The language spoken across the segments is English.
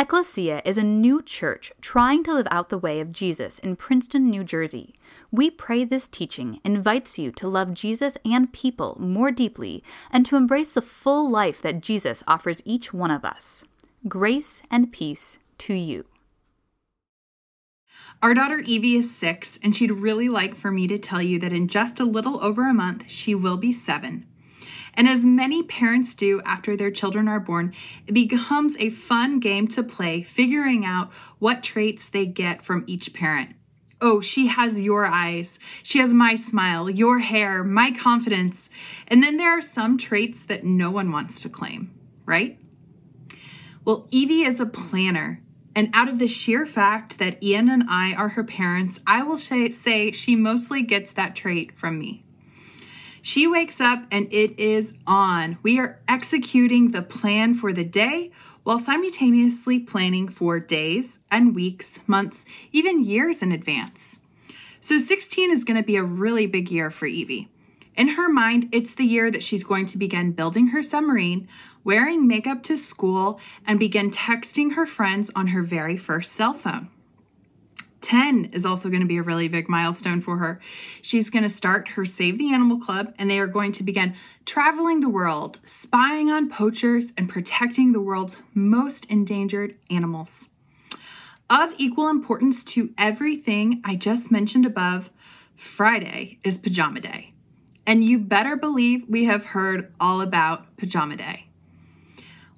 Ecclesia is a new church trying to live out the way of Jesus in Princeton, New Jersey. We pray this teaching invites you to love Jesus and people more deeply and to embrace the full life that Jesus offers each one of us. Grace and peace to you. Our daughter Evie is six, and she'd really like for me to tell you that in just a little over a month, she will be seven. And as many parents do after their children are born, it becomes a fun game to play, figuring out what traits they get from each parent. Oh, she has your eyes. She has my smile, your hair, my confidence. And then there are some traits that no one wants to claim, right? Well, Evie is a planner. And out of the sheer fact that Ian and I are her parents, I will say she mostly gets that trait from me. She wakes up and it is on. We are executing the plan for the day while simultaneously planning for days and weeks, months, even years in advance. So 16 is going to be a really big year for Evie. In her mind, it's the year that she's going to begin building her submarine, wearing makeup to school, and begin texting her friends on her very first cell phone. 10 is also going to be a really big milestone for her. She's going to start her Save the Animal Club, and they are going to begin traveling the world, spying on poachers, and protecting the world's most endangered animals. Of equal importance to everything I just mentioned above, Friday is Pajama Day. And you better believe we have heard all about Pajama Day.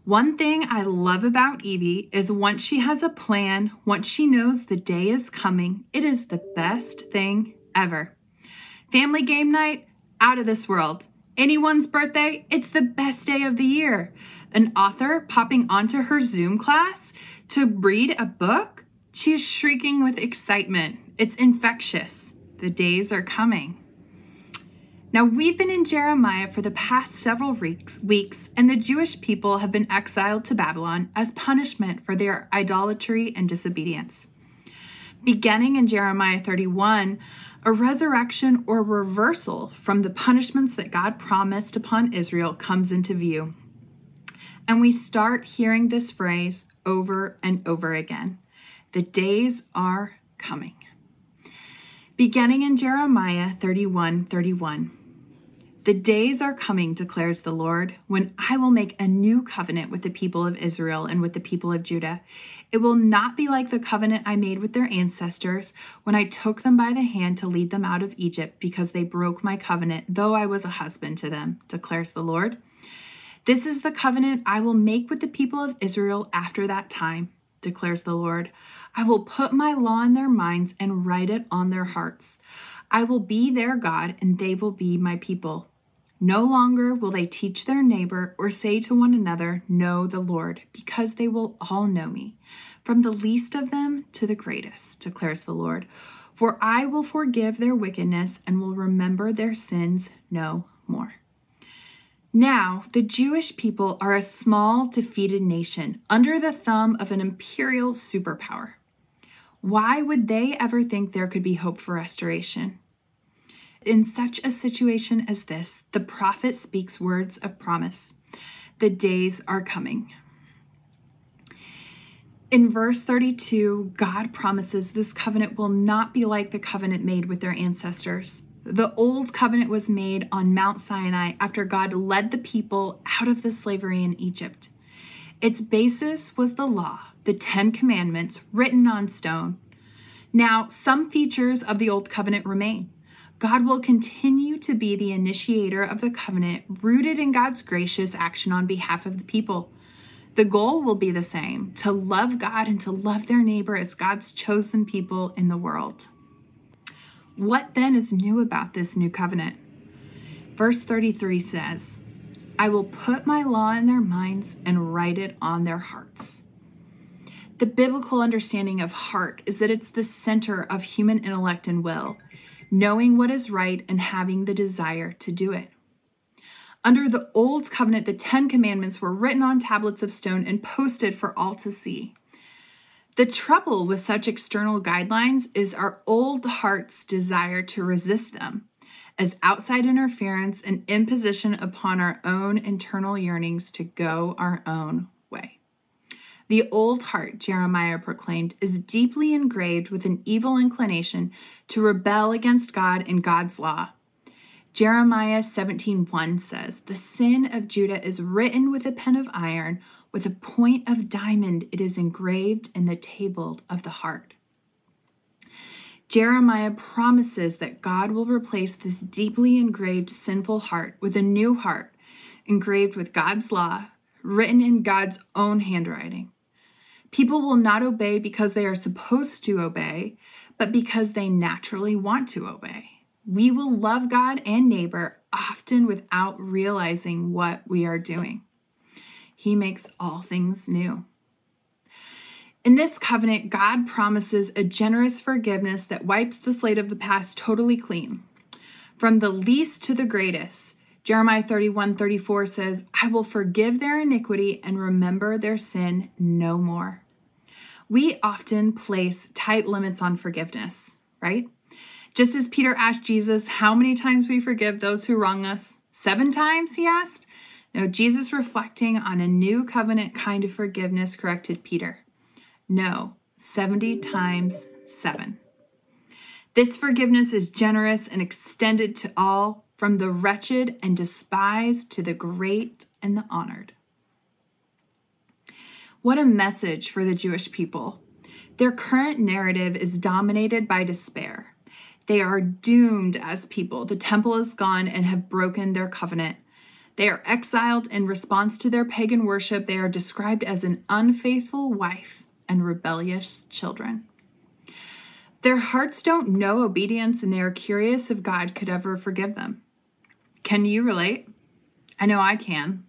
One thing I love about Evie is once she has a plan, once she knows the day is coming, it is the best thing ever. Family game night, out of this world. Anyone's birthday, it's the best day of the year. An author popping onto her Zoom class to read a book, she is shrieking with excitement. It's infectious. The days are coming. Now, we've been in Jeremiah for the past several weeks, and the Jewish people have been exiled to Babylon as punishment for their idolatry and disobedience. Beginning in Jeremiah 31, a resurrection or reversal from the punishments that God promised upon Israel comes into view. And we start hearing this phrase over and over again The days are coming. Beginning in Jeremiah 31 31. The days are coming, declares the Lord, when I will make a new covenant with the people of Israel and with the people of Judah. It will not be like the covenant I made with their ancestors when I took them by the hand to lead them out of Egypt because they broke my covenant, though I was a husband to them, declares the Lord. This is the covenant I will make with the people of Israel after that time, declares the Lord. I will put my law in their minds and write it on their hearts. I will be their God, and they will be my people. No longer will they teach their neighbor or say to one another, Know the Lord, because they will all know me, from the least of them to the greatest, declares the Lord. For I will forgive their wickedness and will remember their sins no more. Now, the Jewish people are a small, defeated nation under the thumb of an imperial superpower. Why would they ever think there could be hope for restoration? In such a situation as this, the prophet speaks words of promise. The days are coming. In verse 32, God promises this covenant will not be like the covenant made with their ancestors. The old covenant was made on Mount Sinai after God led the people out of the slavery in Egypt. Its basis was the law, the Ten Commandments written on stone. Now, some features of the old covenant remain. God will continue to be the initiator of the covenant, rooted in God's gracious action on behalf of the people. The goal will be the same to love God and to love their neighbor as God's chosen people in the world. What then is new about this new covenant? Verse 33 says, I will put my law in their minds and write it on their hearts. The biblical understanding of heart is that it's the center of human intellect and will knowing what is right and having the desire to do it. Under the Old Covenant, the Ten Commandments were written on tablets of stone and posted for all to see. The trouble with such external guidelines is our old heart's desire to resist them as outside interference and imposition upon our own internal yearnings to go our own. The old heart, Jeremiah proclaimed, is deeply engraved with an evil inclination to rebel against God and God's law. Jeremiah 17:1 says, "The sin of Judah is written with a pen of iron, with a point of diamond it is engraved in the table of the heart." Jeremiah promises that God will replace this deeply engraved sinful heart with a new heart, engraved with God's law, written in God's own handwriting. People will not obey because they are supposed to obey, but because they naturally want to obey. We will love God and neighbor often without realizing what we are doing. He makes all things new. In this covenant, God promises a generous forgiveness that wipes the slate of the past totally clean. From the least to the greatest, Jeremiah 31 34 says, I will forgive their iniquity and remember their sin no more. We often place tight limits on forgiveness, right? Just as Peter asked Jesus how many times we forgive those who wrong us, seven times, he asked. No, Jesus, reflecting on a new covenant kind of forgiveness, corrected Peter. No, 70 times 7. This forgiveness is generous and extended to all, from the wretched and despised to the great and the honored. What a message for the Jewish people. Their current narrative is dominated by despair. They are doomed as people. The temple is gone and have broken their covenant. They are exiled in response to their pagan worship. They are described as an unfaithful wife and rebellious children. Their hearts don't know obedience and they are curious if God could ever forgive them. Can you relate? I know I can.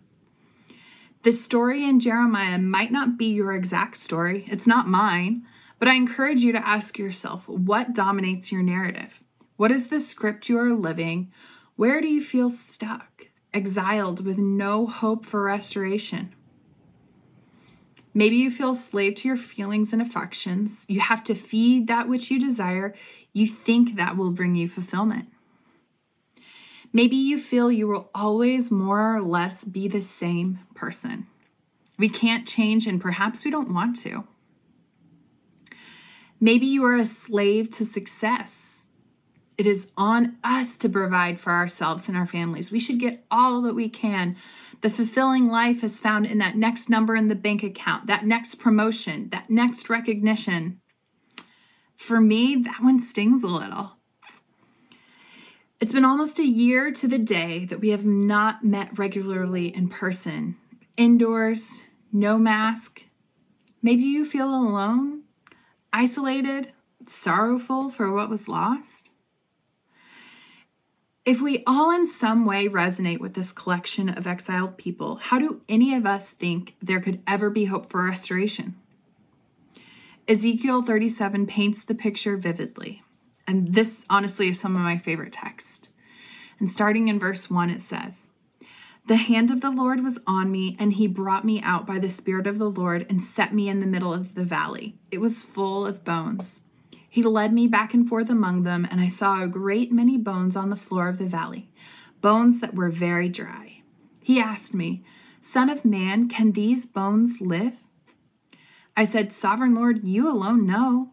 The story in Jeremiah might not be your exact story, it's not mine, but I encourage you to ask yourself what dominates your narrative? What is the script you are living? Where do you feel stuck, exiled with no hope for restoration? Maybe you feel slave to your feelings and affections. You have to feed that which you desire. You think that will bring you fulfillment. Maybe you feel you will always more or less be the same person. We can't change, and perhaps we don't want to. Maybe you are a slave to success. It is on us to provide for ourselves and our families. We should get all that we can the fulfilling life is found in that next number in the bank account, that next promotion, that next recognition. For me, that one stings a little. It's been almost a year to the day that we have not met regularly in person, indoors, no mask. Maybe you feel alone, isolated, sorrowful for what was lost. If we all in some way resonate with this collection of exiled people, how do any of us think there could ever be hope for restoration? Ezekiel 37 paints the picture vividly. And this, honestly, is some of my favorite text. And starting in verse 1, it says, The hand of the Lord was on me, and he brought me out by the Spirit of the Lord and set me in the middle of the valley. It was full of bones. He led me back and forth among them, and I saw a great many bones on the floor of the valley, bones that were very dry. He asked me, Son of man, can these bones live? I said, Sovereign Lord, you alone know.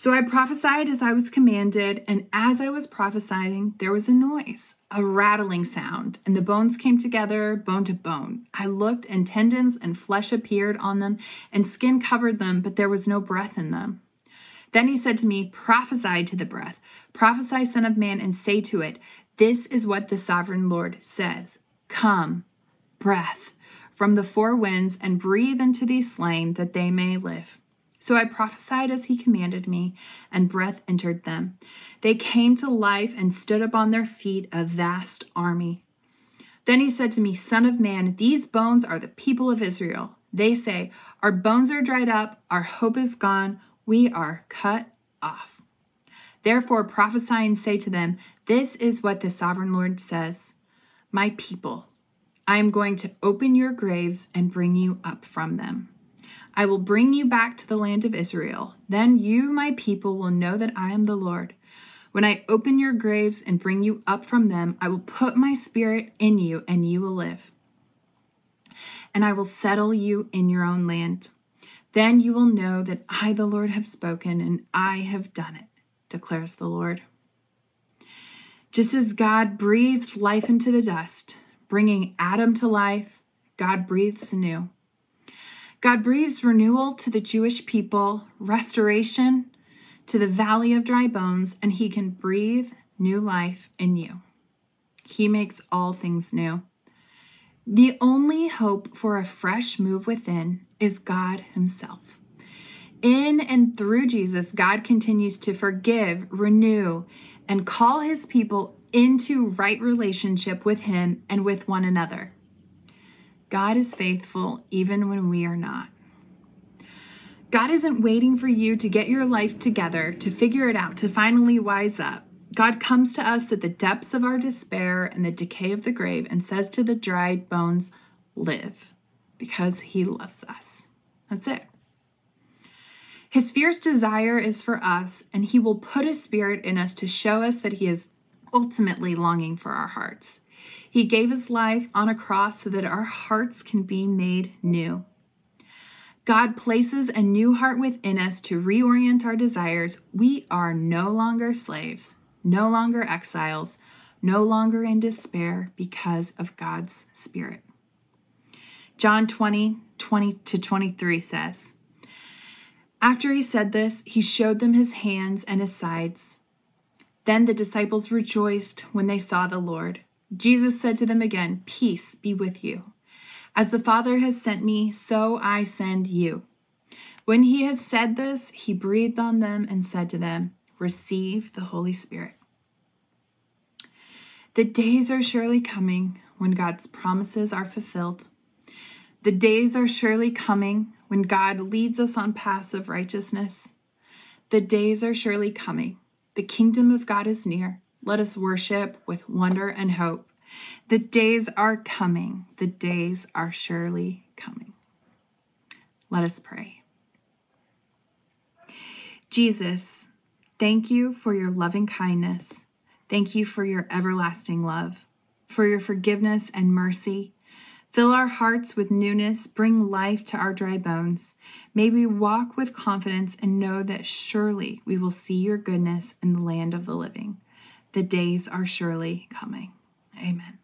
So I prophesied as I was commanded, and as I was prophesying, there was a noise, a rattling sound, and the bones came together, bone to bone. I looked, and tendons and flesh appeared on them, and skin covered them, but there was no breath in them. Then he said to me, Prophesy to the breath, prophesy, Son of Man, and say to it, This is what the sovereign Lord says Come, breath, from the four winds, and breathe into these slain that they may live. So I prophesied as he commanded me, and breath entered them. They came to life and stood up on their feet, a vast army. Then he said to me, Son of man, these bones are the people of Israel. They say, Our bones are dried up, our hope is gone we are cut off. Therefore prophesy and say to them, This is what the sovereign Lord says My people, I am going to open your graves and bring you up from them. I will bring you back to the land of Israel. Then you, my people, will know that I am the Lord. When I open your graves and bring you up from them, I will put my spirit in you and you will live. And I will settle you in your own land. Then you will know that I, the Lord, have spoken and I have done it, declares the Lord. Just as God breathed life into the dust, bringing Adam to life, God breathes anew. God breathes renewal to the Jewish people, restoration to the valley of dry bones, and He can breathe new life in you. He makes all things new. The only hope for a fresh move within is God Himself. In and through Jesus, God continues to forgive, renew, and call His people into right relationship with Him and with one another. God is faithful even when we are not. God isn't waiting for you to get your life together, to figure it out, to finally wise up. God comes to us at the depths of our despair and the decay of the grave and says to the dried bones, Live, because he loves us. That's it. His fierce desire is for us, and he will put his spirit in us to show us that he is ultimately longing for our hearts. He gave his life on a cross so that our hearts can be made new. God places a new heart within us to reorient our desires. We are no longer slaves, no longer exiles, no longer in despair because of God's Spirit. John 20, 20 to 23 says, After he said this, he showed them his hands and his sides. Then the disciples rejoiced when they saw the Lord. Jesus said to them again, Peace be with you. As the Father has sent me, so I send you. When he has said this, he breathed on them and said to them, Receive the Holy Spirit. The days are surely coming when God's promises are fulfilled. The days are surely coming when God leads us on paths of righteousness. The days are surely coming. The kingdom of God is near. Let us worship with wonder and hope. The days are coming. The days are surely coming. Let us pray. Jesus, thank you for your loving kindness. Thank you for your everlasting love, for your forgiveness and mercy. Fill our hearts with newness, bring life to our dry bones. May we walk with confidence and know that surely we will see your goodness in the land of the living. The days are surely coming. Amen.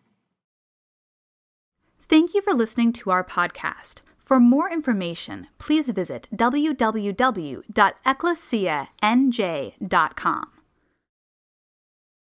Thank you for listening to our podcast. For more information, please visit www.ecclesianj.com.